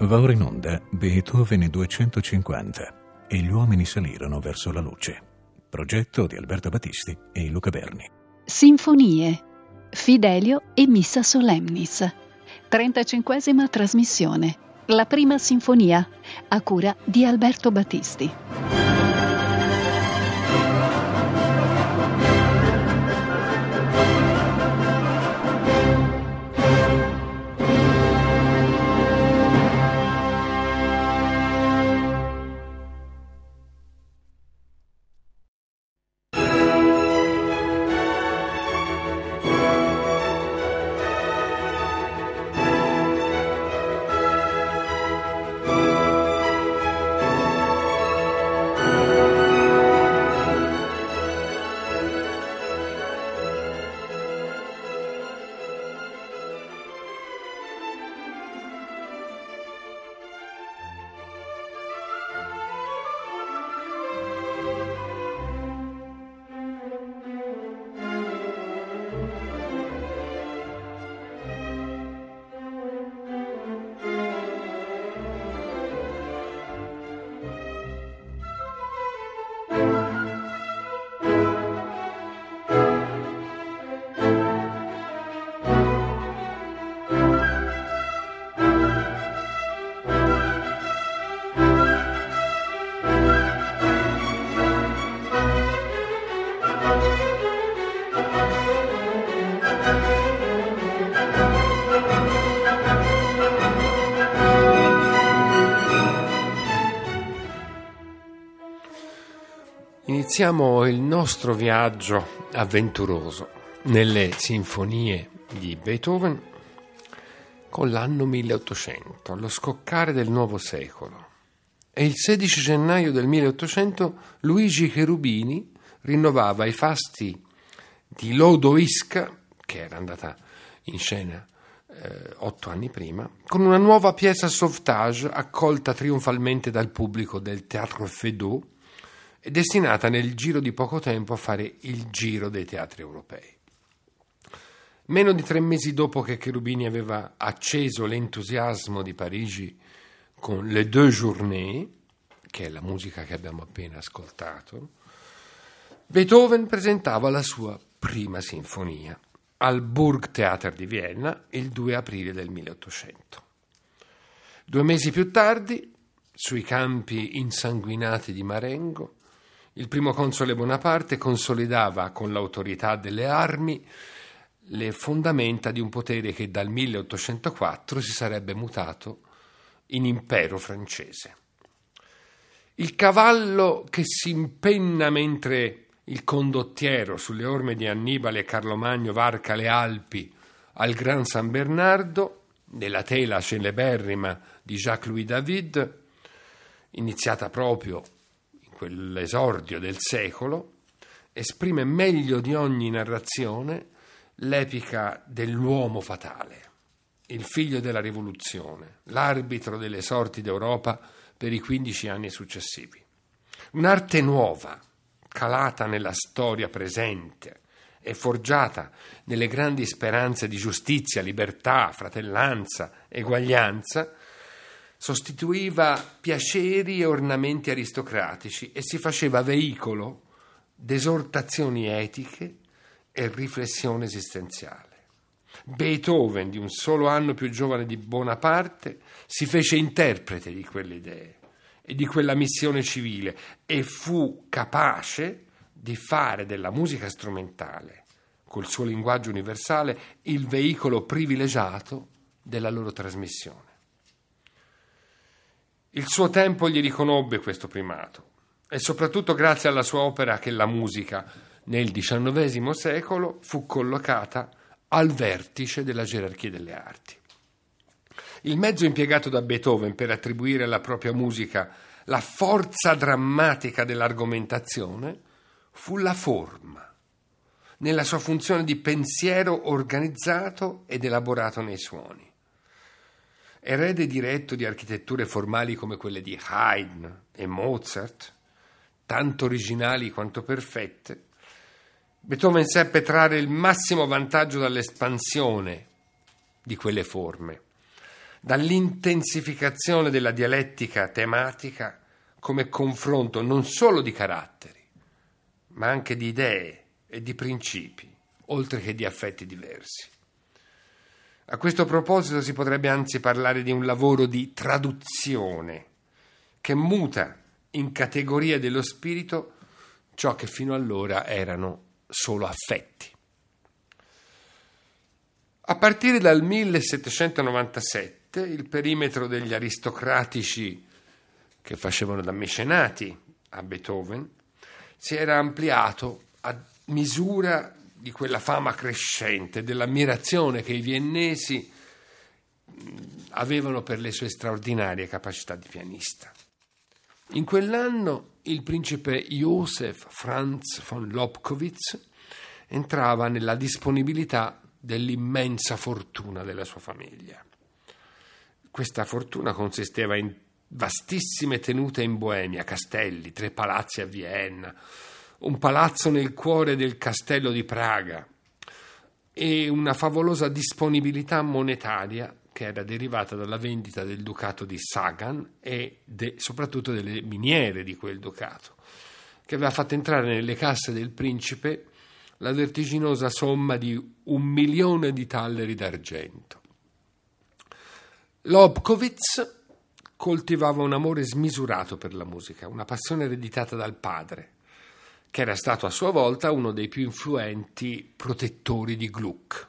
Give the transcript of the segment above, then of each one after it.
Va ora in onda Beethoven 250 e gli uomini salirono verso la luce. Progetto di Alberto Battisti e Luca Berni. Sinfonie. Fidelio e Missa Solemnis. 35esima trasmissione. La prima sinfonia a cura di Alberto Battisti. Iniziamo il nostro viaggio avventuroso nelle sinfonie di Beethoven con l'anno 1800, allo scoccare del nuovo secolo. E il 16 gennaio del 1800 Luigi Cherubini rinnovava i fasti di Lodoisca, che era andata in scena eh, otto anni prima, con una nuova pièce sauvetage accolta trionfalmente dal pubblico del Feydeau è destinata nel giro di poco tempo a fare il giro dei teatri europei. Meno di tre mesi dopo che Cherubini aveva acceso l'entusiasmo di Parigi con Le Deux Journées, che è la musica che abbiamo appena ascoltato, Beethoven presentava la sua prima sinfonia al Burgtheater di Vienna il 2 aprile del 1800. Due mesi più tardi, sui campi insanguinati di Marengo, il primo console Bonaparte consolidava con l'autorità delle armi le fondamenta di un potere che dal 1804 si sarebbe mutato in impero francese. Il cavallo che si impenna mentre il condottiero sulle orme di Annibale e Carlo Magno varca le Alpi al Gran San Bernardo, nella tela celeberrima di Jacques-Louis David, iniziata proprio quell'esordio del secolo, esprime meglio di ogni narrazione l'epica dell'uomo fatale, il figlio della rivoluzione, l'arbitro delle sorti d'Europa per i 15 anni successivi. Un'arte nuova, calata nella storia presente e forgiata nelle grandi speranze di giustizia, libertà, fratellanza, eguaglianza, sostituiva piaceri e ornamenti aristocratici e si faceva veicolo d'esortazioni etiche e riflessione esistenziale. Beethoven, di un solo anno più giovane di Bonaparte, si fece interprete di quelle idee e di quella missione civile e fu capace di fare della musica strumentale, col suo linguaggio universale, il veicolo privilegiato della loro trasmissione. Il suo tempo gli riconobbe questo primato e soprattutto grazie alla sua opera che la musica nel XIX secolo fu collocata al vertice della gerarchia delle arti. Il mezzo impiegato da Beethoven per attribuire alla propria musica la forza drammatica dell'argomentazione fu la forma, nella sua funzione di pensiero organizzato ed elaborato nei suoni. Erede diretto di architetture formali come quelle di Haydn e Mozart, tanto originali quanto perfette, Beethoven seppe trarre il massimo vantaggio dall'espansione di quelle forme, dall'intensificazione della dialettica tematica come confronto non solo di caratteri, ma anche di idee e di principi, oltre che di affetti diversi. A questo proposito si potrebbe anzi parlare di un lavoro di traduzione che muta in categoria dello spirito ciò che fino allora erano solo affetti. A partire dal 1797 il perimetro degli aristocratici che facevano da mecenati a Beethoven si era ampliato a misura di quella fama crescente, dell'ammirazione che i viennesi avevano per le sue straordinarie capacità di pianista. In quell'anno il principe Josef Franz von Lobkowitz entrava nella disponibilità dell'immensa fortuna della sua famiglia. Questa fortuna consisteva in vastissime tenute in Boemia, castelli, tre palazzi a Vienna, un palazzo nel cuore del castello di Praga e una favolosa disponibilità monetaria che era derivata dalla vendita del ducato di Sagan e de, soprattutto delle miniere di quel ducato, che aveva fatto entrare nelle casse del principe la vertiginosa somma di un milione di talleri d'argento. Lobkowitz coltivava un amore smisurato per la musica, una passione ereditata dal padre, che era stato a sua volta uno dei più influenti protettori di Gluck.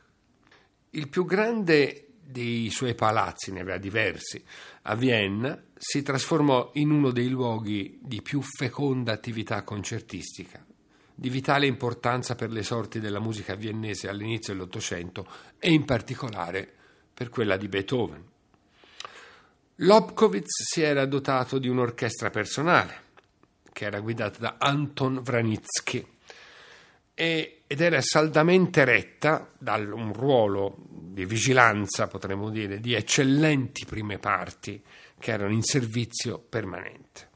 Il più grande dei suoi palazzi, ne aveva diversi, a Vienna, si trasformò in uno dei luoghi di più feconda attività concertistica, di vitale importanza per le sorti della musica viennese all'inizio dell'Ottocento e in particolare per quella di Beethoven. Lobkowitz si era dotato di un'orchestra personale, che era guidata da Anton Vranitzky ed era saldamente retta da un ruolo di vigilanza, potremmo dire, di eccellenti prime parti che erano in servizio permanente.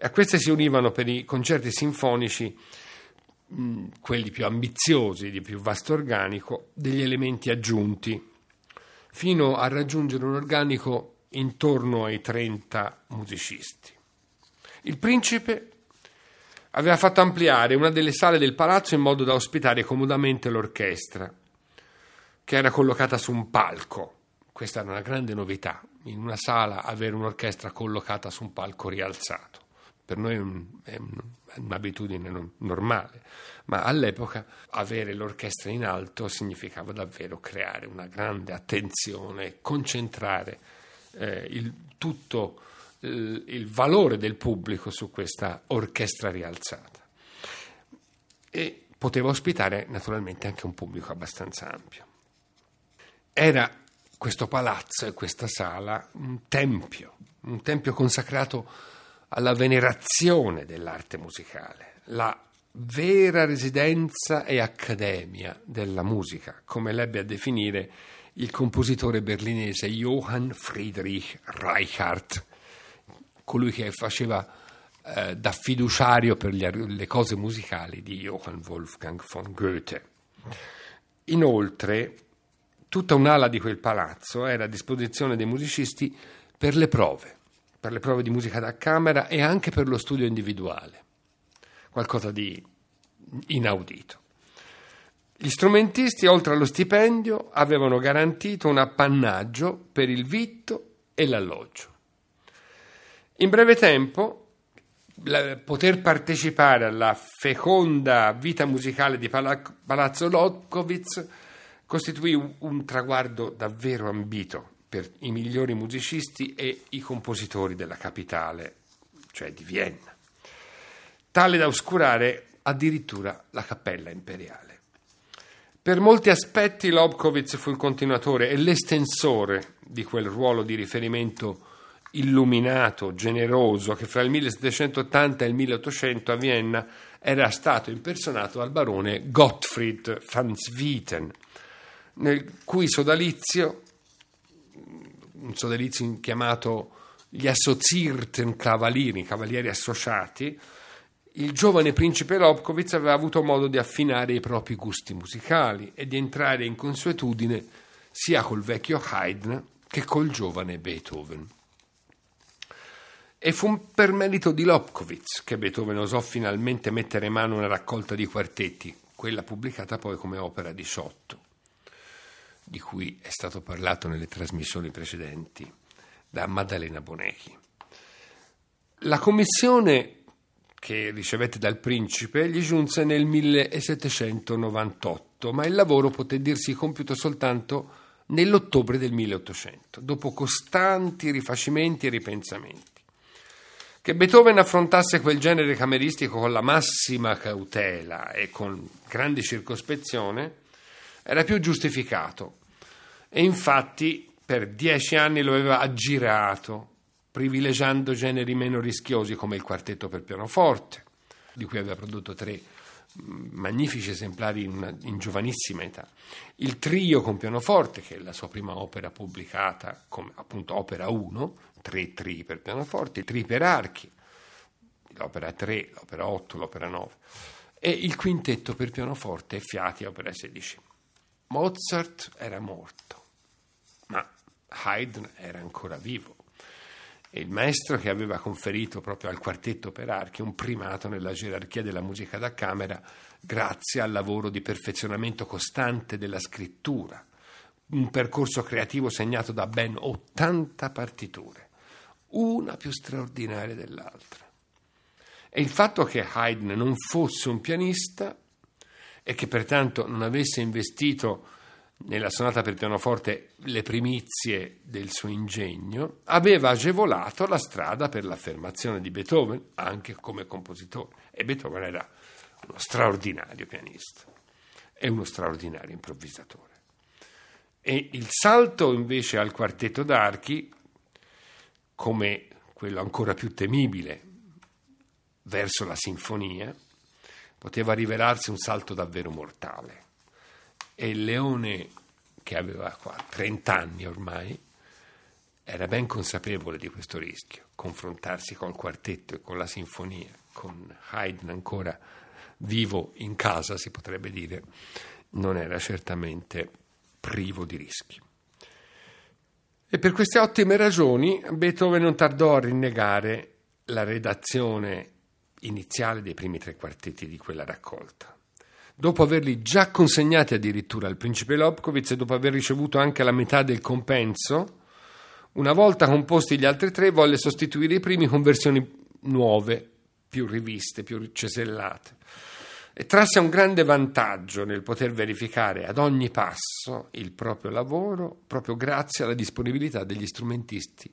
A queste si univano per i concerti sinfonici Mm, quelli più ambiziosi, di più vasto organico, degli elementi aggiunti, fino a raggiungere un organico intorno ai 30 musicisti. Il principe aveva fatto ampliare una delle sale del palazzo in modo da ospitare comodamente l'orchestra, che era collocata su un palco. Questa era una grande novità, in una sala avere un'orchestra collocata su un palco rialzato. Per noi è, un, è un'abitudine normale, ma all'epoca avere l'orchestra in alto significava davvero creare una grande attenzione, concentrare eh, il, tutto il, il valore del pubblico su questa orchestra rialzata. E poteva ospitare naturalmente anche un pubblico abbastanza ampio. Era questo palazzo e questa sala un tempio, un tempio consacrato alla venerazione dell'arte musicale, la vera residenza e accademia della musica, come l'ebbe a definire il compositore berlinese Johann Friedrich Reichardt, colui che faceva eh, da fiduciario per le cose musicali di Johann Wolfgang von Goethe. Inoltre, tutta un'ala di quel palazzo era a disposizione dei musicisti per le prove per le prove di musica da camera e anche per lo studio individuale, qualcosa di inaudito. Gli strumentisti, oltre allo stipendio, avevano garantito un appannaggio per il vitto e l'alloggio. In breve tempo, poter partecipare alla feconda vita musicale di Palazzo Lobkowitz costituì un traguardo davvero ambito per i migliori musicisti e i compositori della capitale, cioè di Vienna, tale da oscurare addirittura la cappella imperiale. Per molti aspetti Lobkowitz fu il continuatore e l'estensore di quel ruolo di riferimento illuminato, generoso, che fra il 1780 e il 1800 a Vienna era stato impersonato dal barone Gottfried van Swieten, nel cui sodalizio un sodalizio chiamato gli Assozierten Cavalieri, cavalieri associati, il giovane principe Lobkowitz aveva avuto modo di affinare i propri gusti musicali e di entrare in consuetudine sia col vecchio Haydn che col giovane Beethoven. E fu per merito di Lobkowitz che Beethoven osò finalmente mettere in mano una raccolta di quartetti, quella pubblicata poi come opera 18, di cui è stato parlato nelle trasmissioni precedenti da Maddalena Bonechi. La commissione che ricevette dal principe gli giunse nel 1798, ma il lavoro poté dirsi compiuto soltanto nell'ottobre del 1800, dopo costanti rifacimenti e ripensamenti. Che Beethoven affrontasse quel genere cameristico con la massima cautela e con grande circospezione era più giustificato e infatti per dieci anni lo aveva aggirato, privilegiando generi meno rischiosi come il quartetto per pianoforte, di cui aveva prodotto tre mm, magnifici esemplari in, una, in, giovanissima età. Il trio con pianoforte, che è la sua prima opera pubblicata come appunto opera 1, tre tri per pianoforte, tri per archi, l'opera 3, l'opera 8, l'opera 9, e il quintetto per pianoforte fiati, opera 16. Mozart era morto, ma Haydn era ancora vivo. E il maestro che aveva conferito proprio al quartetto per archi un primato nella gerarchia della musica da camera grazie al lavoro di perfezionamento costante della scrittura, un percorso creativo segnato da ben 80 partiture una più straordinaria dell'altra. E il fatto che Haydn non fosse un pianista e che pertanto non avesse investito nella sonata per pianoforte le primizie del suo ingegno, aveva agevolato la strada per l'affermazione di Beethoven anche come compositore. E Beethoven era uno straordinario pianista e uno straordinario improvvisatore. E il salto invece al quartetto d'archi come quello ancora più temibile verso la sinfonia, poteva rivelarsi un salto davvero mortale. E il leone, che aveva qua 30 anni ormai, era ben consapevole di questo rischio. Confrontarsi col quartetto e con la sinfonia, con Haydn ancora vivo in casa, si potrebbe dire, non era certamente privo di rischi. E per queste ottime ragioni Beethoven non tardò a rinnegare la redazione iniziale dei primi tre quartetti di quella raccolta. Dopo averli già consegnati addirittura al principe Lobkowitz e dopo aver ricevuto anche la metà del compenso, una volta composti gli altri tre, volle sostituire i primi con versioni nuove, più riviste, più cesellate trasse un grande vantaggio nel poter verificare ad ogni passo il proprio lavoro proprio grazie alla disponibilità degli strumentisti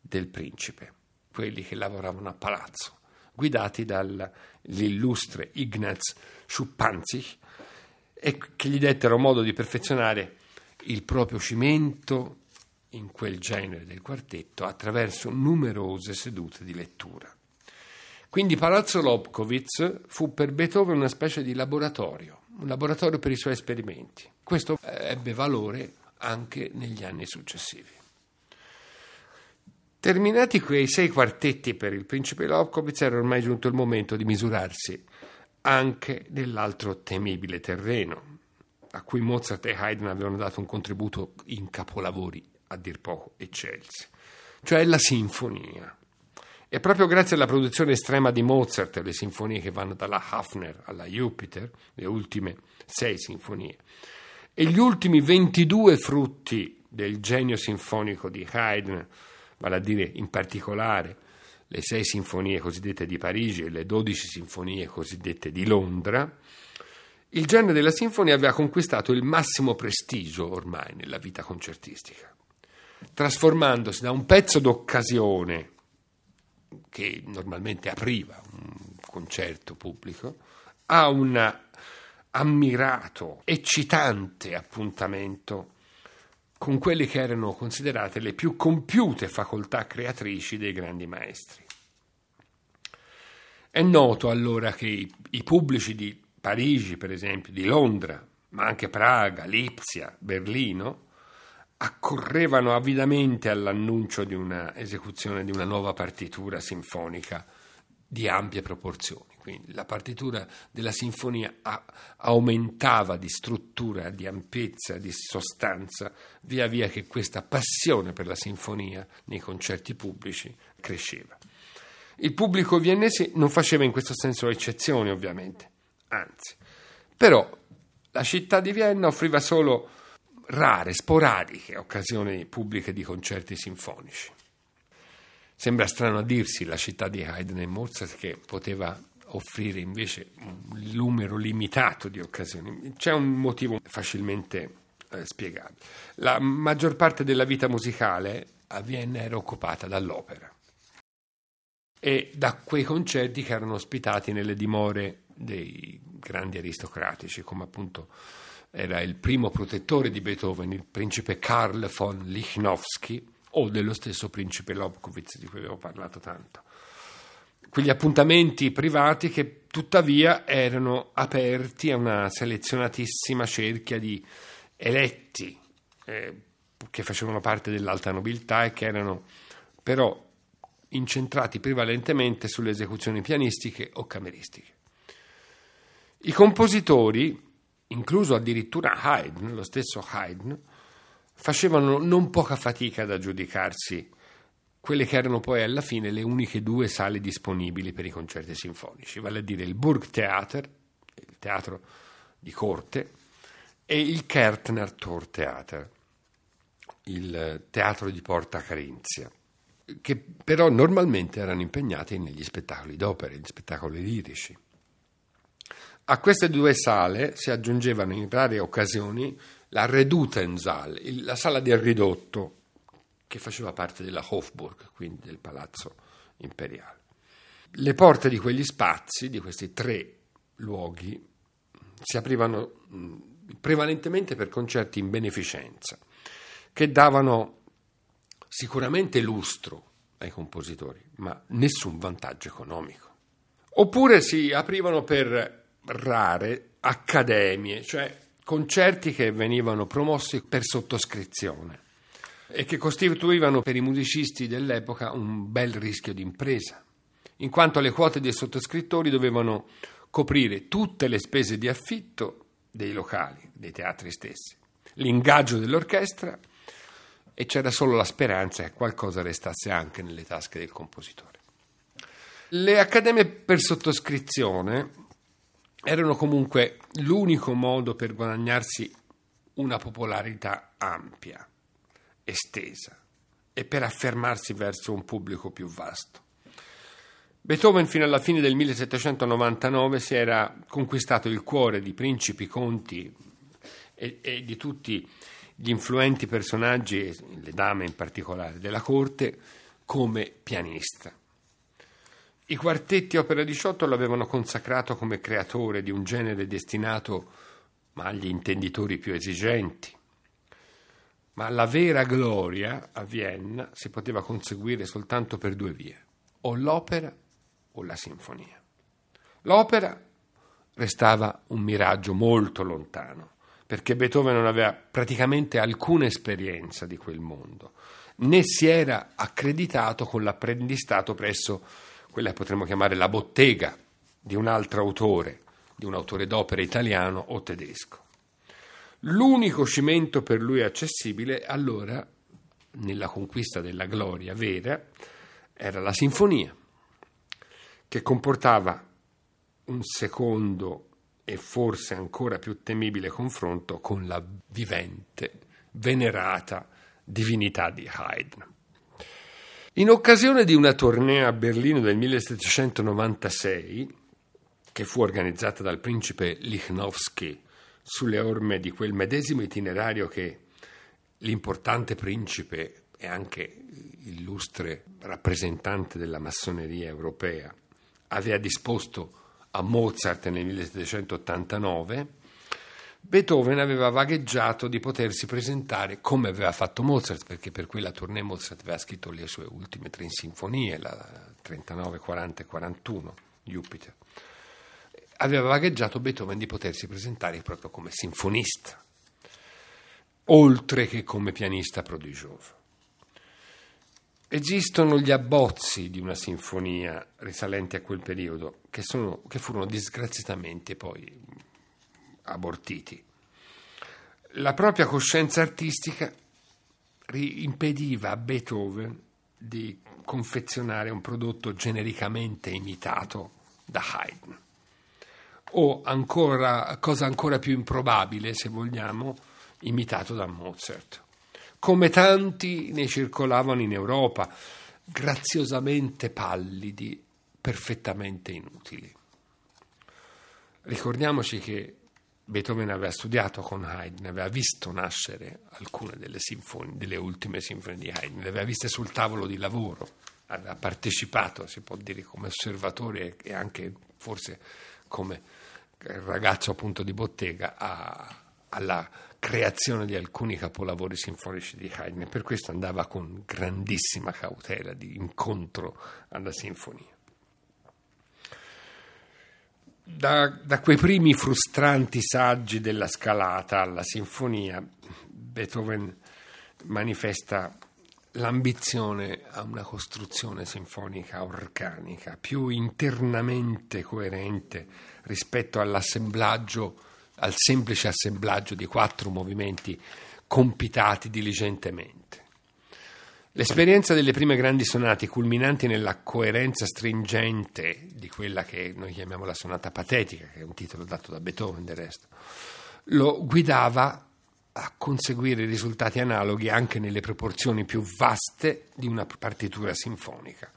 del principe, quelli che lavoravano a palazzo, guidati dall'illustre Ignaz Schuppanzich e che gli dettero modo di perfezionare il proprio cimento in quel genere del quartetto attraverso numerose sedute di lettura. Quindi Palazzo Lobkowitz fu per Beethoven una specie di laboratorio, un laboratorio per i suoi esperimenti. Questo ebbe valore anche negli anni successivi. Terminati quei sei quartetti per il principe Lobkowitz, era ormai giunto il momento di misurarsi anche nell'altro temibile terreno, a cui Mozart e Haydn avevano dato un contributo in capolavori a dir poco eccelsi, cioè la sinfonia. E proprio grazie alla produzione estrema di Mozart, le sinfonie che vanno dalla Hafner alla Jupiter, le ultime sei sinfonie, e gli ultimi 22 frutti del genio sinfonico di Haydn, vale a dire in particolare le sei sinfonie cosiddette di Parigi e le dodici sinfonie cosiddette di Londra, il genere della sinfonia aveva conquistato il massimo prestigio ormai nella vita concertistica, trasformandosi da un pezzo d'occasione che normalmente apriva un concerto pubblico, a un ammirato, eccitante appuntamento con quelle che erano considerate le più compiute facoltà creatrici dei grandi maestri. È noto allora che i, i pubblici di Parigi, per esempio, di Londra, ma anche Praga, Lipsia, Berlino, accorrevano avidamente all'annuncio di una esecuzione di una nuova partitura sinfonica di ampie proporzioni. Quindi la partitura della sinfonia a, aumentava di struttura, di ampiezza, di sostanza, via via che questa passione per la sinfonia nei concerti pubblici cresceva. Il pubblico viennese non faceva in questo senso eccezioni, ovviamente, anzi, però la città di Vienna offriva solo rare, sporadiche occasioni pubbliche di concerti sinfonici. Sembra strano a dirsi la città di Haydn e Mozart che poteva offrire invece un numero limitato di occasioni. C'è un motivo facilmente eh, spiegabile. La maggior parte della vita musicale a Vienna era occupata dall'opera e da quei concerti che erano ospitati nelle dimore dei grandi aristocratici, come appunto era il primo protettore di Beethoven, il principe Karl von Lichnowsky, o dello stesso principe Lobkowitz di cui avevo parlato tanto. Quegli appuntamenti privati che tuttavia erano aperti a una selezionatissima cerchia di eletti eh, che facevano parte dell'alta nobiltà e che erano però incentrati prevalentemente sulle esecuzioni pianistiche o cameristiche. I compositori, incluso addirittura Haydn, lo stesso Haydn, facevano non poca fatica ad aggiudicarsi quelle che erano poi alla fine le uniche due sale disponibili per i concerti sinfonici, vale a dire il Burgtheater, il teatro di corte, e il Kärtner Tortheater, il teatro di Porta Carinzia, che però normalmente erano impegnati negli spettacoli d'opera, negli spettacoli lirici. A queste due sale si aggiungevano in rare occasioni la Redutensaal, la sala del ridotto, che faceva parte della Hofburg, quindi del palazzo imperiale. Le porte di quegli spazi, di questi tre luoghi, si aprivano prevalentemente per concerti in beneficenza, che davano sicuramente lustro ai compositori, ma nessun vantaggio economico. Oppure si aprivano per rare accademie, cioè concerti che venivano promossi per sottoscrizione e che costituivano per i musicisti dell'epoca un bel rischio di impresa, in quanto le quote dei sottoscrittori dovevano coprire tutte le spese di affitto dei locali, dei teatri stessi, l'ingaggio dell'orchestra e c'era solo la speranza che qualcosa restasse anche nelle tasche del compositore. Le accademie per sottoscrizione erano comunque l'unico modo per guadagnarsi una popolarità ampia, estesa e per affermarsi verso un pubblico più vasto. Beethoven fino alla fine del 1799 si era conquistato il cuore di principi, conti e, e di tutti gli influenti personaggi, le dame in particolare, della corte, come pianista. I quartetti opera 18 l'avevano consacrato come creatore di un genere destinato agli intenditori più esigenti. Ma la vera gloria a Vienna si poteva conseguire soltanto per due vie, o l'opera o la sinfonia. L'opera restava un miraggio molto lontano, perché Beethoven non aveva praticamente alcuna esperienza di quel mondo, né si era accreditato con l'apprendistato presso quella che potremmo chiamare la bottega di un altro autore, di un autore d'opera italiano o tedesco. L'unico cimento per lui accessibile allora, nella conquista della gloria vera, era la sinfonia, che comportava un secondo e forse ancora più temibile confronto con la vivente, venerata divinità di Haydn. In occasione di una tournée a Berlino del 1796, che fu organizzata dal principe Lichnowsky sulle orme di quel medesimo itinerario che l'importante principe e anche illustre rappresentante della massoneria europea aveva disposto a Mozart nel 1789, Beethoven aveva vagheggiato di potersi presentare come aveva fatto Mozart, perché per quella tournée Mozart aveva scritto le sue ultime tre sinfonie, la 39, 40 e 41, Jupiter. Aveva vagheggiato Beethoven di potersi presentare proprio come sinfonista, oltre che come pianista prodigioso. Esistono gli abbozzi di una sinfonia risalenti a quel periodo che, sono, che furono disgraziatamente poi abortiti. La propria coscienza artistica impediva a Beethoven di confezionare un prodotto genericamente imitato da Haydn. O ancora, cosa ancora più improbabile, se vogliamo, imitato da Mozart come tanti ne circolavano in Europa, graziosamente pallidi, perfettamente inutili. Ricordiamoci che Beethoven aveva studiato con Haydn, aveva visto nascere alcune delle, sinfonie, delle ultime sinfonie di Haydn, le aveva viste sul tavolo di lavoro, aveva partecipato, si può dire, come osservatore e anche forse come ragazzo appunto di bottega a, alla creazione di alcuni capolavori sinfonici di Haydn e per questo andava con grandissima cautela di incontro alla sinfonia. Da, da, quei primi frustranti saggi della scalata alla sinfonia, Beethoven manifesta l'ambizione a una costruzione sinfonica organica, più internamente coerente rispetto all'assemblaggio al semplice assemblaggio di quattro movimenti compitati diligentemente. L'esperienza delle prime grandi sonate, culminanti nella coerenza stringente di quella che noi chiamiamo la sonata patetica, che è un titolo dato da Beethoven del resto, lo guidava a conseguire risultati analoghi anche nelle proporzioni più vaste di una partitura sinfonica,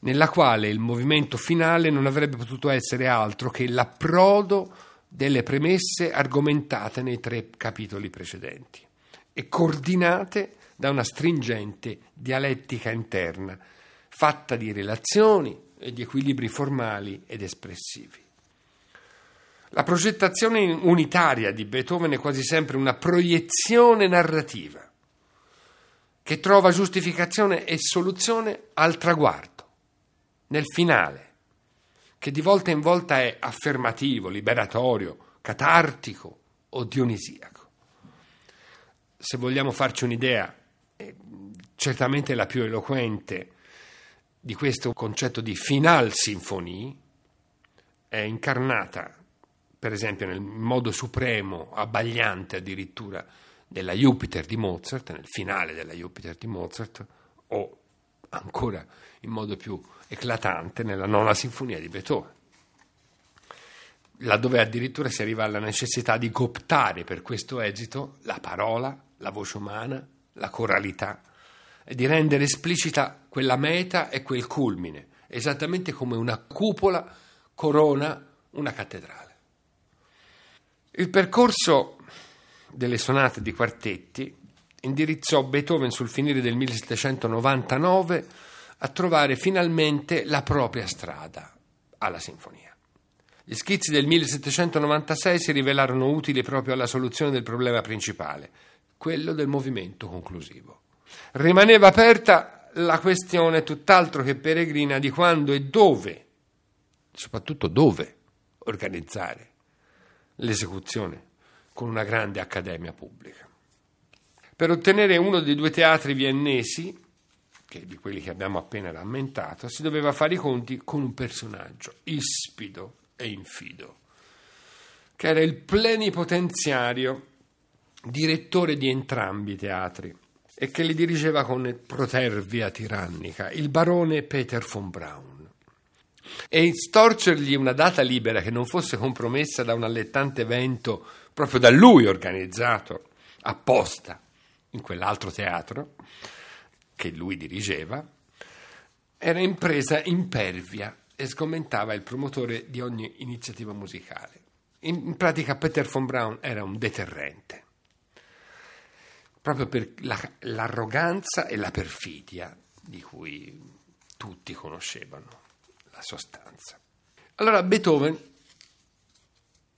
nella quale il movimento finale non avrebbe potuto essere altro che l'approdo delle premesse argomentate nei tre capitoli precedenti e coordinate da una stringente dialettica interna, fatta di relazioni e di equilibri formali ed espressivi. La progettazione unitaria di Beethoven è quasi sempre una proiezione narrativa che trova giustificazione e soluzione al traguardo, nel finale, che di volta in volta è affermativo, liberatorio, catartico o dionisiaco. Se vogliamo farci un'idea, certamente la più eloquente di questo concetto di final sinfonie è incarnata, per esempio, nel modo supremo, abbagliante addirittura, della Jupiter di Mozart, nel finale della Jupiter di Mozart, o ancora in modo più eclatante nella nona sinfonia di Beethoven, laddove addirittura si arriva alla necessità di cooptare per questo esito la parola, la voce umana, la coralità di rendere esplicita quella meta e quel culmine, esattamente come una cupola corona una cattedrale. Il percorso delle sonate di quartetti indirizzò Beethoven sul finire del 1799 a trovare finalmente la propria strada alla sinfonia. Gli schizzi del 1796 si rivelarono utili proprio alla soluzione del problema principale, quello del movimento conclusivo. Rimaneva aperta la questione tutt'altro che peregrina di quando e dove, soprattutto dove, organizzare l'esecuzione con una grande accademia pubblica. Per ottenere uno dei due teatri viennesi, che di quelli che abbiamo appena rammentato, si doveva fare i conti con un personaggio ispido e infido, che era il plenipotenziario direttore di entrambi i teatri e che li dirigeva con protervia tirannica, il barone Peter von Braun. E storcergli una data libera che non fosse compromessa da un allettante evento proprio da lui organizzato apposta in quell'altro teatro, che lui dirigeva, era impresa impervia e sgomentava il promotore di ogni iniziativa musicale. In, pratica Peter von Braun era un deterrente, proprio per la, l'arroganza e la perfidia di cui tutti conoscevano la sostanza. Allora Beethoven,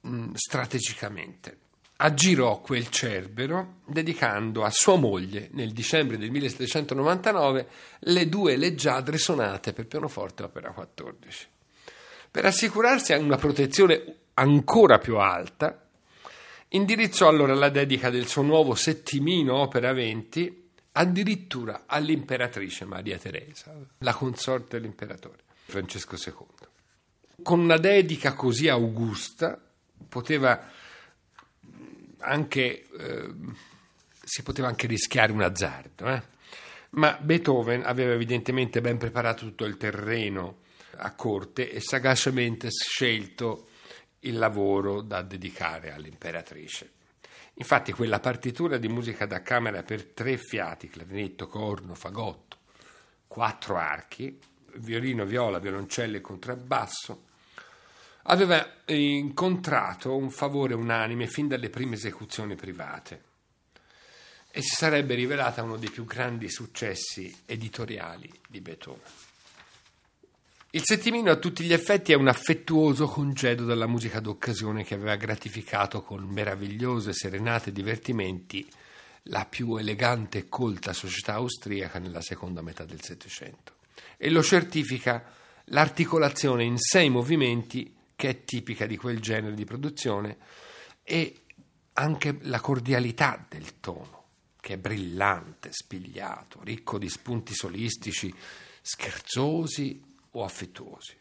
mm, strategicamente, aggirò quel cerbero dedicando a sua moglie nel dicembre del 1799 le due leggiadre sonate per pianoforte opera 14. Per assicurarsi una protezione ancora più alta, indirizzò allora la dedica del suo nuovo settimino opera 20 addirittura all'imperatrice Maria Teresa, la consorte dell'imperatore Francesco II. Con una dedica così augusta poteva anche, eh, si poteva anche rischiare un azzardo, eh? ma Beethoven aveva evidentemente ben preparato tutto il terreno a corte e sagacemente scelto il lavoro da dedicare all'imperatrice. Infatti quella partitura di musica da camera per tre fiati, clarinetto, corno, fagotto, quattro archi, violino, viola, violoncello e contrabbasso, aveva incontrato un favore unanime fin dalle prime esecuzioni private e si sarebbe rivelata uno dei più grandi successi editoriali di Beethoven. Il settimino a tutti gli effetti è un affettuoso congedo dalla musica d'occasione che aveva gratificato con meravigliose serenate e divertimenti la più elegante e colta società austriaca nella seconda metà del Settecento. E lo certifica l'articolazione in sei movimenti che è tipica di quel genere di produzione e anche la cordialità del tono, che è brillante, spigliato, ricco di spunti solistici, scherzosi o affettuosi.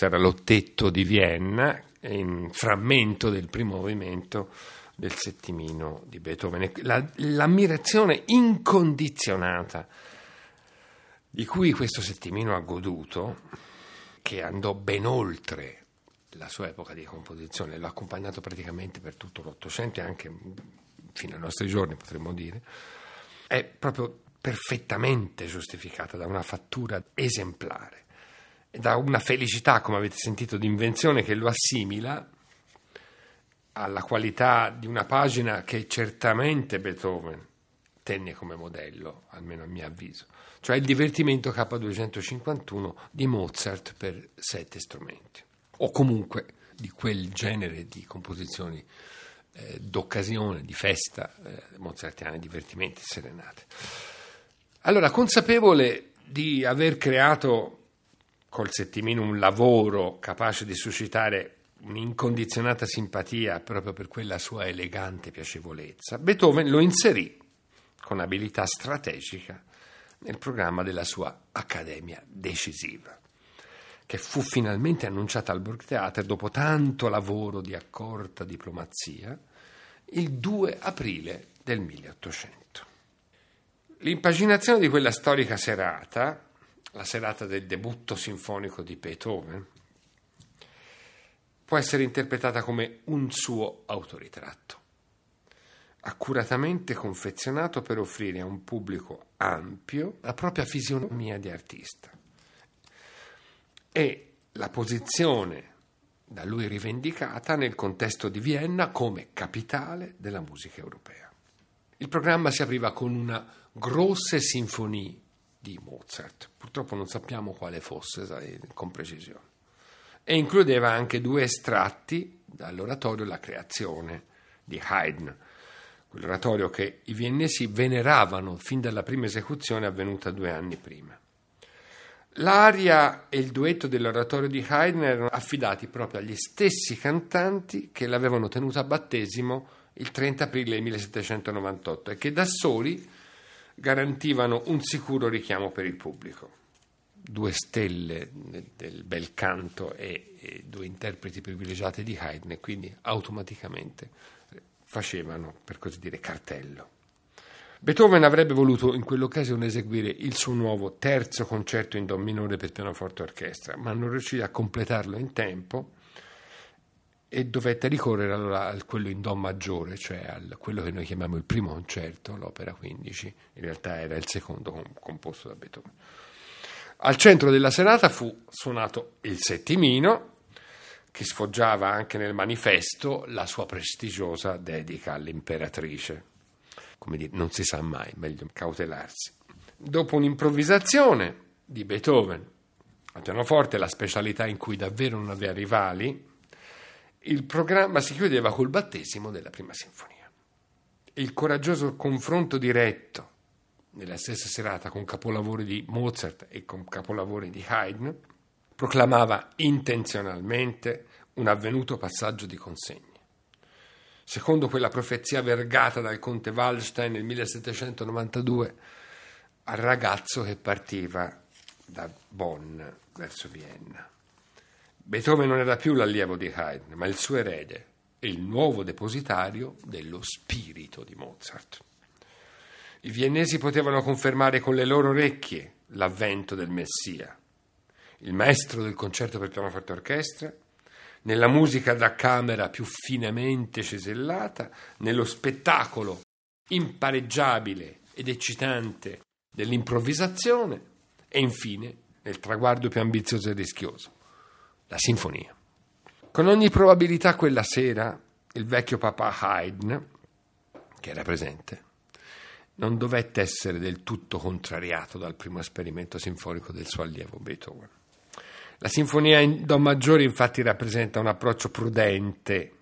Questo era l'ottetto di Vienna, in frammento del primo movimento del settimino di Beethoven. La, l'ammirazione incondizionata di cui questo settimino ha goduto, che andò ben oltre la sua epoca di composizione, l'ha accompagnato praticamente per tutto l'Ottocento e anche fino ai nostri giorni, potremmo dire, è proprio perfettamente giustificata da una fattura esemplare da una felicità, come avete sentito, di invenzione che lo assimila alla qualità di una pagina che certamente Beethoven tenne come modello, almeno a mio avviso, cioè il divertimento K251 di Mozart per sette strumenti, o comunque di quel genere di composizioni eh, d'occasione, di festa eh, mozartiane, divertimenti, serenate. Allora, consapevole di aver creato col settimino un lavoro capace di suscitare un'incondizionata simpatia proprio per quella sua elegante piacevolezza, Beethoven lo inserì con abilità strategica nel programma della sua Accademia decisiva, che fu finalmente annunciata al Burgtheater dopo tanto lavoro di accorta diplomazia il 2 aprile del 1800. L'impaginazione di quella storica serata la serata del debutto sinfonico di Beethoven, può essere interpretata come un suo autoritratto, accuratamente confezionato per offrire a un pubblico ampio la propria fisionomia di artista. E la posizione da lui rivendicata nel contesto di Vienna come capitale della musica europea. Il programma si apriva con una grosse sinfonie di Mozart, purtroppo non sappiamo quale fosse con precisione e includeva anche due estratti dall'oratorio La creazione di Haydn, quell'oratorio che i viennesi veneravano fin dalla prima esecuzione avvenuta due anni prima. L'aria e il duetto dell'oratorio di Haydn erano affidati proprio agli stessi cantanti che l'avevano tenuta a battesimo il 30 aprile 1798 e che da soli garantivano un sicuro richiamo per il pubblico due stelle del bel canto e, due interpreti privilegiati di Haydn quindi automaticamente facevano, per così dire, cartello. Beethoven avrebbe voluto in quell'occasione eseguire il suo nuovo terzo concerto in Do minore per pianoforte e orchestra, ma non riuscì a completarlo in tempo e dovette ricorrere allora a quello in Do maggiore, cioè a quello che noi chiamiamo il primo concerto, l'opera 15, in realtà era il secondo composto da Beethoven. Al centro della serata fu suonato il settimino, che sfoggiava anche nel manifesto la sua prestigiosa dedica all'imperatrice. Come dire, non si sa mai, meglio cautelarsi. Dopo un'improvvisazione di Beethoven al pianoforte, la specialità in cui davvero non aveva rivali, il programma si chiudeva col battesimo della prima sinfonia. Il coraggioso confronto diretto nella stessa serata con capolavori di Mozart e con capolavori di Haydn, proclamava intenzionalmente un avvenuto passaggio di consegne. Secondo quella profezia vergata dal conte Wallstein nel 1792 al ragazzo che partiva da Bonn verso Vienna. Beethoven non era più l'allievo di Haydn, ma il suo erede e il nuovo depositario dello spirito di Mozart. I viennesi potevano confermare con le loro orecchie l'avvento del Messia. Il maestro del concerto per pianoforte e orchestra, nella musica da camera più finemente cesellata, nello spettacolo impareggiabile ed eccitante dell'improvvisazione e infine nel traguardo più ambizioso e rischioso, la sinfonia. Con ogni probabilità quella sera il vecchio papà Haydn, che era presente, non dovette essere del tutto contrariato dal primo esperimento sinfonico del suo allievo Beethoven. La sinfonia in Do maggiore infatti rappresenta un approccio prudente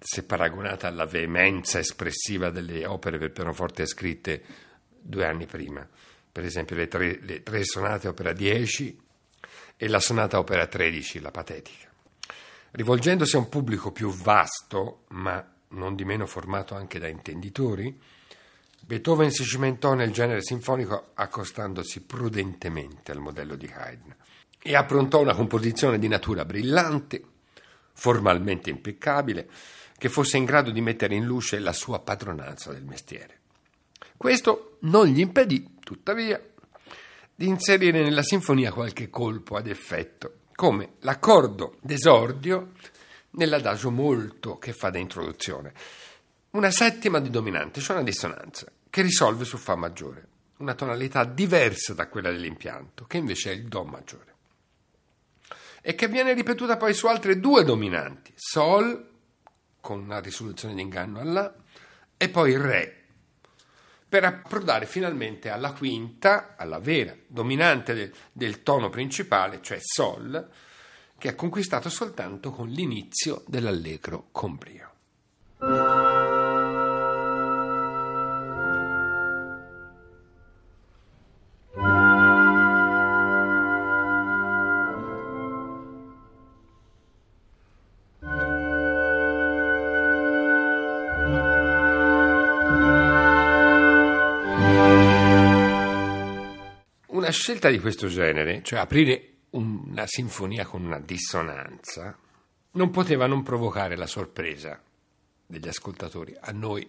se paragonata alla veemenza espressiva delle opere per pianoforte scritte due anni prima, per esempio le tre, le tre sonate opera 10 e la sonata opera 13, la patetica. Rivolgendosi a un pubblico più vasto, ma non di meno formato anche da intenditori, Beethoven si cimentò nel genere sinfonico accostandosi prudentemente al modello di Haydn e approntò una composizione di natura brillante, formalmente impeccabile, che fosse in grado di mettere in luce la sua padronanza del mestiere. Questo non gli impedì, tuttavia, di inserire nella sinfonia qualche colpo ad effetto, come l'accordo d'esordio nell'adagio molto che fa da introduzione. Una settima di dominante, cioè una dissonanza, che risolve su Fa maggiore, una tonalità diversa da quella dell'impianto, che invece è il Do maggiore, e che viene ripetuta poi su altre due dominanti, Sol, con una risoluzione di inganno a La, e poi Re, per approdare finalmente alla quinta, alla vera dominante del, del tono principale, cioè Sol, che è conquistato soltanto con l'inizio dell'allegro con brio. Scelta di questo genere, cioè aprire una sinfonia con una dissonanza, non poteva non provocare la sorpresa degli ascoltatori. A noi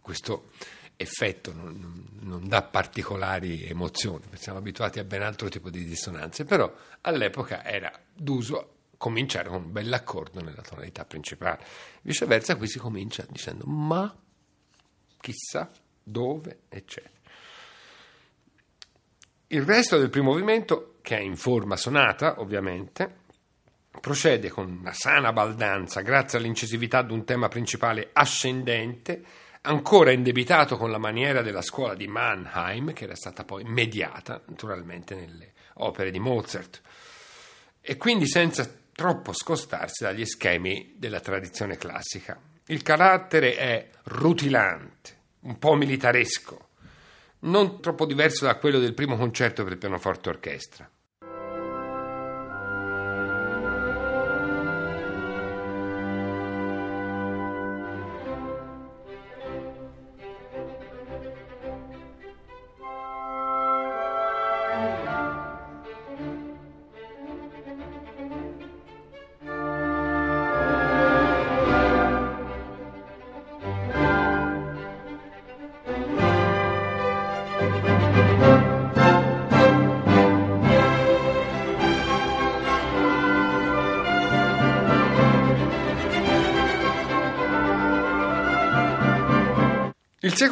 questo effetto non, non, dà particolari emozioni, siamo abituati a ben altro tipo di dissonanze, però all'epoca era d'uso cominciare con un bell'accordo nella tonalità principale. Viceversa, qui si comincia dicendo ma, chissà, dove, eccetera. Il resto del primo movimento, che è in forma sonata, ovviamente, procede con una sana baldanza grazie all'incisività di un tema principale ascendente, ancora indebitato con la maniera della scuola di Mannheim, che era stata poi mediata naturalmente nelle opere di Mozart, e quindi senza troppo scostarsi dagli schemi della tradizione classica. Il carattere è rutilante, un po' militaresco, non troppo diverso da quello del primo concerto per pianoforte orchestra.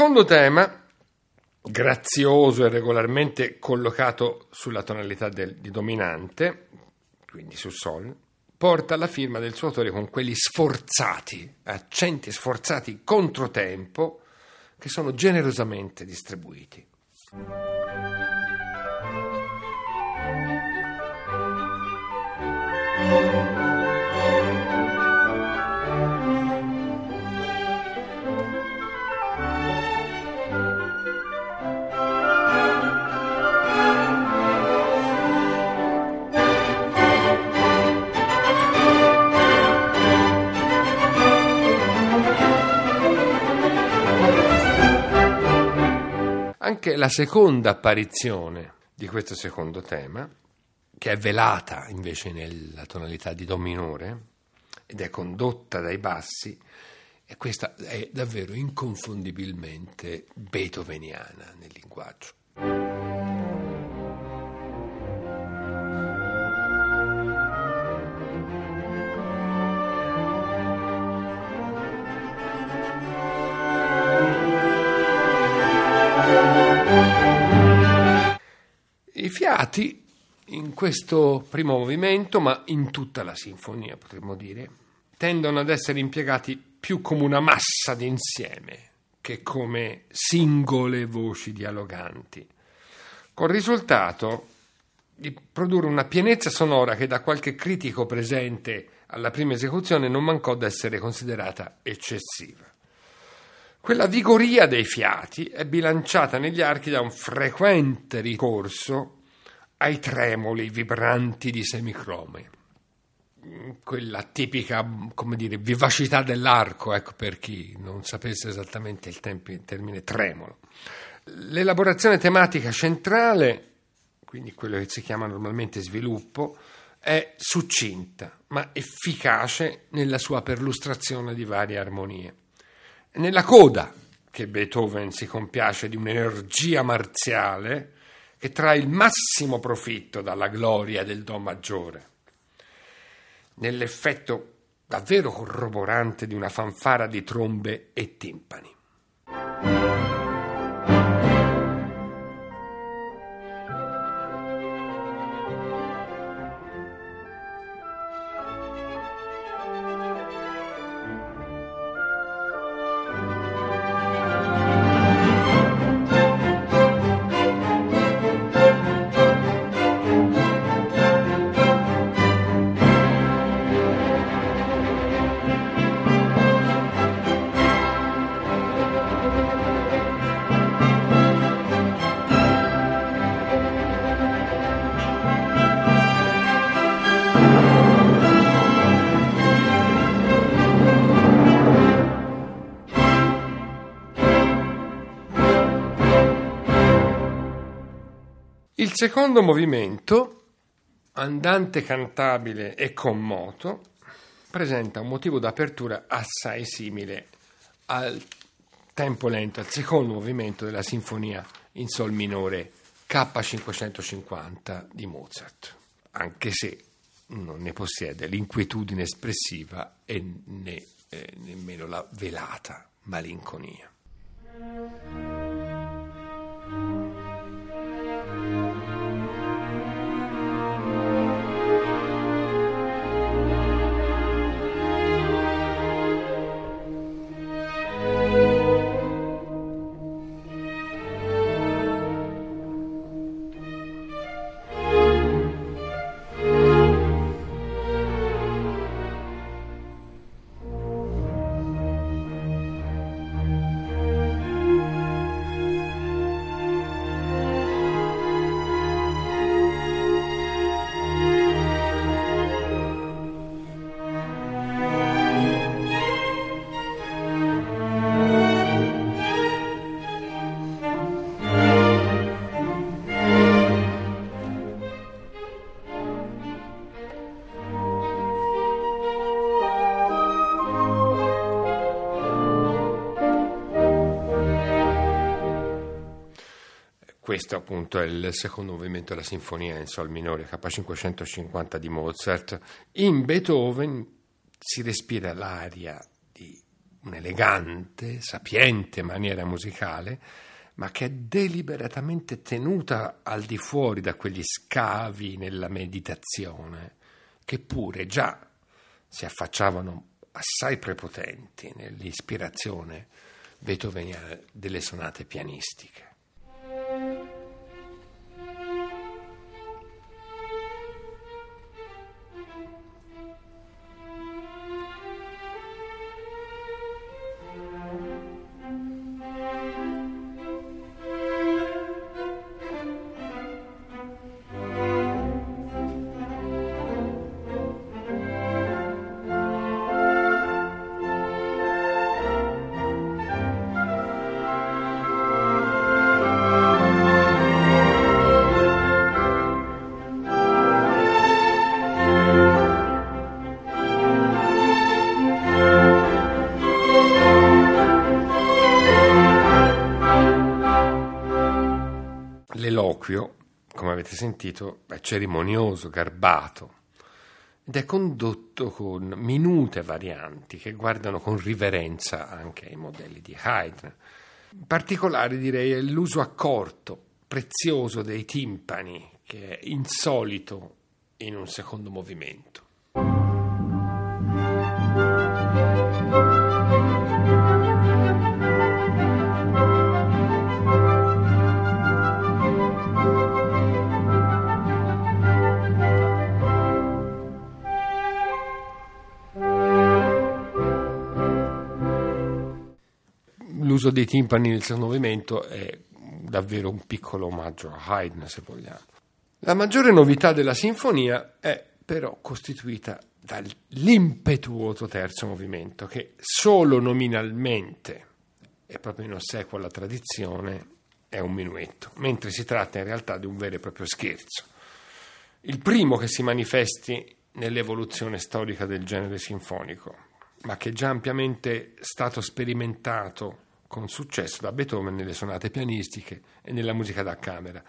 Secondo tema, grazioso e regolarmente collocato sulla tonalità del, di dominante, quindi sul Sol, porta la firma del suo autore con quelli sforzati, accenti sforzati controtempo, che sono generosamente distribuiti. Anche la seconda apparizione di questo secondo tema, che è velata invece nella tonalità di Do minore ed è condotta dai bassi, e questa è davvero inconfondibilmente beethoveniana nel linguaggio. I fiati in questo primo movimento, ma in tutta la sinfonia potremmo dire, tendono ad essere impiegati più come una massa d'insieme che come singole voci dialoganti, col risultato di produrre una pienezza sonora che da qualche critico presente alla prima esecuzione non mancò d'essere considerata eccessiva. Quella vigoria dei fiati è bilanciata negli archi da un frequente ricorso ai tremoli vibranti di semicrome. Quella tipica, come dire, vivacità dell'arco, ecco per chi non sapesse esattamente il, tempo, il termine tremolo. L'elaborazione tematica centrale, quindi quello che si chiama normalmente sviluppo, è succinta ma efficace nella sua perlustrazione di varie armonie nella coda che Beethoven si compiace di un'energia marziale che trae il massimo profitto dalla gloria del Do maggiore. Nell'effetto davvero corroborante di una fanfara di trombe e timpani. Secondo movimento, andante cantabile e con moto, presenta un motivo d'apertura assai simile al tempo lento, al secondo movimento della sinfonia in sol minore K550 di Mozart, anche se non ne possiede l'inquietudine espressiva e né, eh, nemmeno la velata malinconia. Questo appunto è il secondo movimento della sinfonia in sol minore K550 di Mozart. In Beethoven si respira l'aria di un'elegante, sapiente maniera musicale, ma che è deliberatamente tenuta al di fuori da quegli scavi nella meditazione, che pure già si affacciavano assai prepotenti nell'ispirazione beethoveniana delle sonate pianistiche. Avete sentito, è cerimonioso, garbato ed è condotto con minute varianti che guardano con riverenza anche ai modelli di Haydn. In particolare direi è l'uso accorto, prezioso dei timpani, che è insolito in un secondo movimento. L'uso dei timpani nel secondo movimento è davvero un piccolo omaggio a Haydn, se vogliamo. La maggiore novità della sinfonia è però costituita dall'impetuoso terzo movimento, che solo nominalmente è proprio in ossequio alla tradizione, è un minuetto, mentre si tratta in realtà di un vero e proprio scherzo. Il primo che si manifesti nell'evoluzione storica del genere sinfonico, ma che è già ampiamente stato sperimentato con successo da Beethoven nelle sonate pianistiche e nella musica da camera.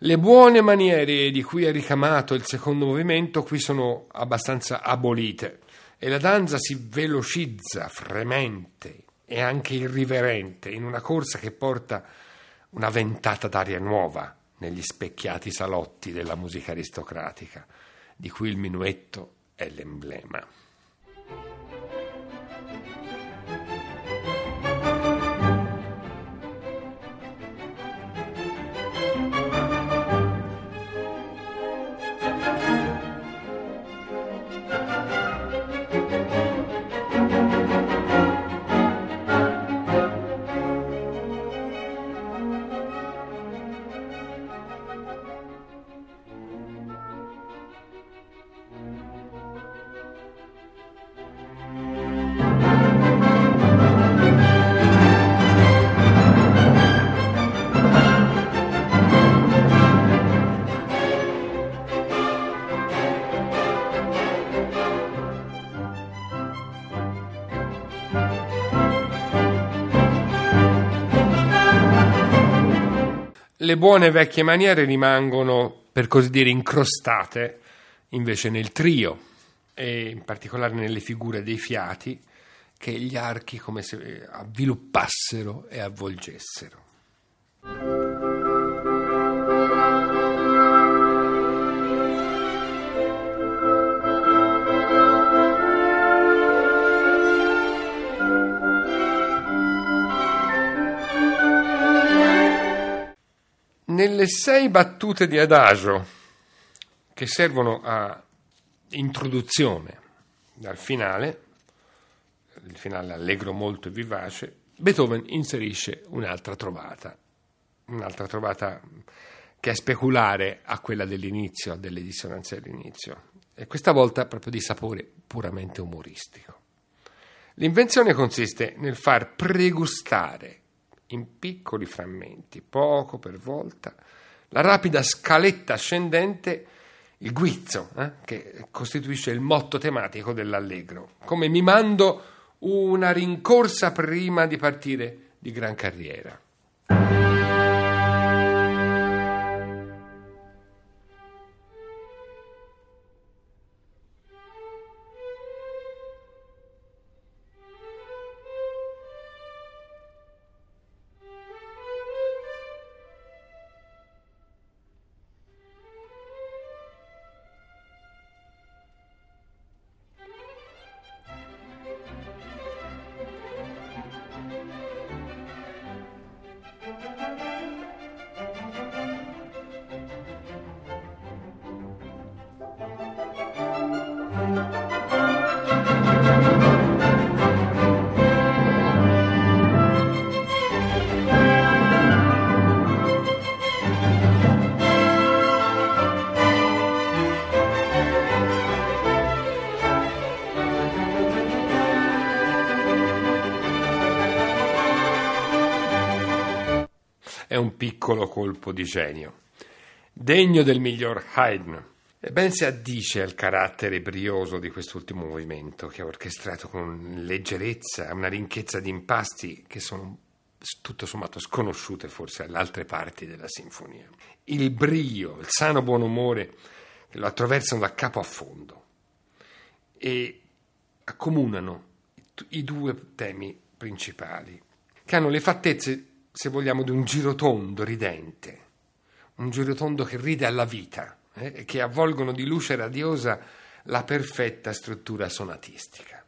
Le buone maniere di cui è ricamato il secondo movimento qui sono abbastanza abolite e la danza si velocizza, fremente e anche irriverente in una corsa che porta una ventata d'aria nuova negli specchiati salotti della musica aristocratica, di cui il minuetto è l'emblema. Le buone vecchie maniere rimangono, per così dire, incrostate invece nel trio e in particolare nelle figure dei fiati che gli archi come se avviluppassero e avvolgessero. Nelle sei battute di adagio che servono a introduzione dal finale, il finale allegro molto vivace, Beethoven inserisce un'altra trovata, un'altra trovata che è speculare a quella dell'inizio, delle dissonanze dell'inizio, e questa volta proprio di sapore puramente umoristico. L'invenzione consiste nel far pregustare in piccoli frammenti, poco per volta, la rapida scaletta ascendente, il guizzo, eh, che costituisce il motto tematico dell'allegro, come mimando una rincorsa prima di partire di gran carriera. Piccolo colpo di genio, degno del miglior Haydn. E ben si addice al carattere brioso di quest'ultimo movimento, che è orchestrato con leggerezza, una ricchezza di impasti che sono tutto sommato sconosciute forse alle altre parti della sinfonia. Il brio, il sano buon umore che lo attraversano da capo a fondo e accomunano i due temi principali, che hanno le fattezze se vogliamo, di un girotondo ridente, un girotondo che ride alla vita eh, e che avvolgono di luce radiosa la perfetta struttura sonatistica.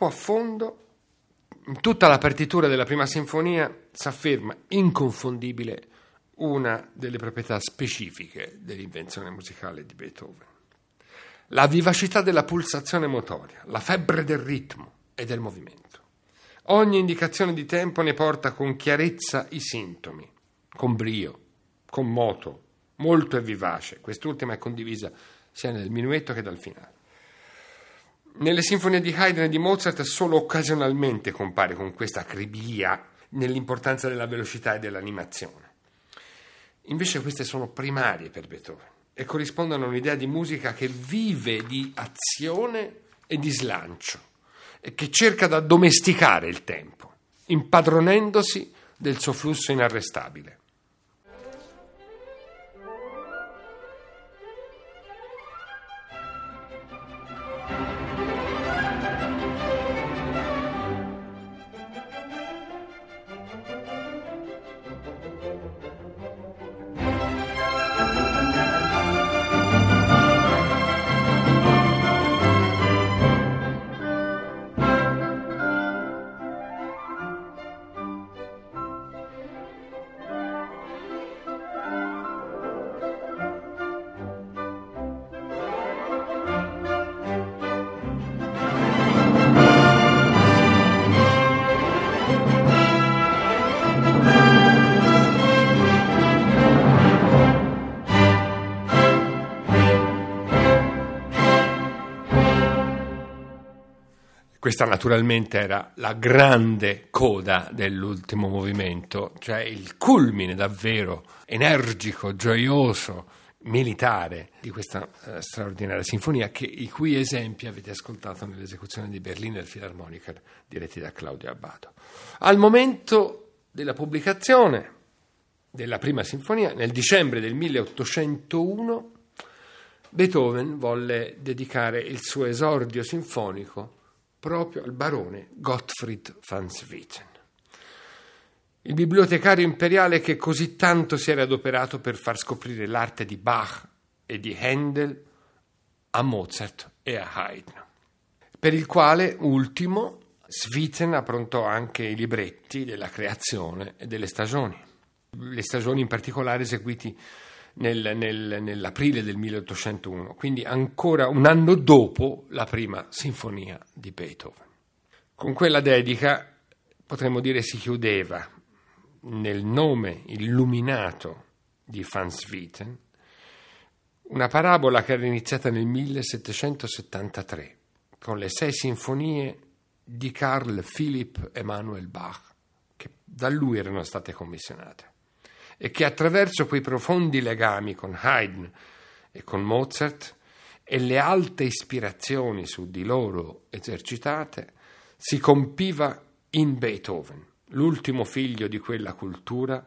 Capo a fondo, tutta la partitura della prima sinfonia si afferma inconfondibile una delle proprietà specifiche dell'invenzione musicale di Beethoven. La vivacità della pulsazione motoria, la febbre del ritmo e del movimento. Ogni indicazione di tempo ne porta con chiarezza i sintomi, con brio, con moto, molto e vivace. Quest'ultima è condivisa sia nel minuetto che dal finale. Nelle sinfonie di Haydn e di Mozart solo occasionalmente compare con questa acribia nell'importanza della velocità e dell'animazione. Invece queste sono primarie per Beethoven e corrispondono a un'idea di musica che vive di azione e di slancio e che cerca di addomesticare il tempo, impadronendosi del suo flusso inarrestabile. Questa naturalmente era la grande coda dell'ultimo movimento, cioè il culmine davvero energico, gioioso, militare di questa eh, straordinaria sinfonia, che, i cui esempi avete ascoltato nell'esecuzione di Berliner Philharmoniker diretti da Claudio Abbado. Al momento della pubblicazione della prima sinfonia, nel dicembre del 1801, Beethoven volle dedicare il suo esordio sinfonico proprio al barone Gottfried van Swieten. Il bibliotecario imperiale che così tanto si era adoperato per far scoprire l'arte di Bach e di Handel a Mozart e a Haydn, per il quale ultimo Swieten approntò anche i libretti della creazione e delle stagioni, le stagioni in particolare eseguiti nel, nel, nell'aprile del 1801, quindi ancora un anno dopo la prima sinfonia di Beethoven. Con quella dedica potremmo dire si chiudeva nel nome illuminato di Van Swieten una parabola che era iniziata nel 1773 con le sei sinfonie di Carl Philipp Emanuel Bach che da lui erano state commissionate e che attraverso quei profondi legami con Haydn e con Mozart e le alte ispirazioni su di loro esercitate, si compiva in Beethoven, l'ultimo figlio di quella cultura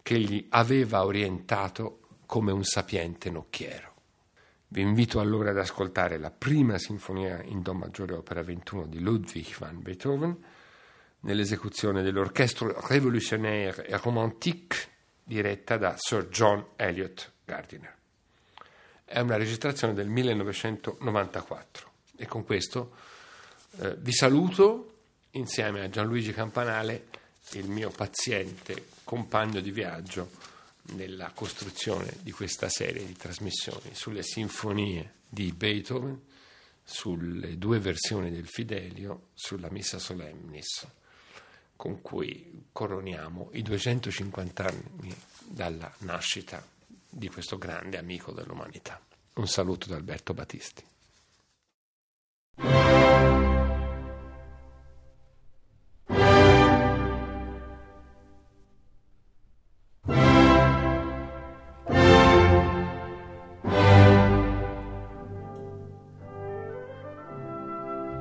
che gli aveva orientato come un sapiente nocchiero. Vi invito allora ad ascoltare la prima sinfonia in Do maggiore opera 21 di Ludwig van Beethoven nell'esecuzione dell'Orchestre Révolutionnaire et Romantique diretta da Sir John Elliott Gardiner. È una registrazione del 1994 e con questo eh, vi saluto insieme a Gianluigi Campanale, il mio paziente compagno di viaggio nella costruzione di questa serie di trasmissioni sulle sinfonie di Beethoven, sulle due versioni del Fidelio, sulla Missa Solemnis con cui coroniamo i 250 anni dalla nascita di questo grande amico dell'umanità. Un saluto da Alberto Battisti.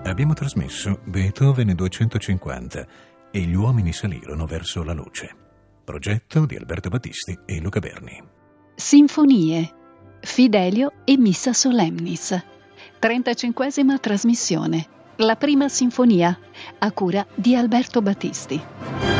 Abbiamo trasmesso Beethoven 250 e gli uomini salirono verso la luce. Progetto di Alberto Battisti e Luca Berni. Sinfonie. Fidelio e Missa Solemnis. 35 trasmissione. La prima sinfonia a cura di Alberto Battisti.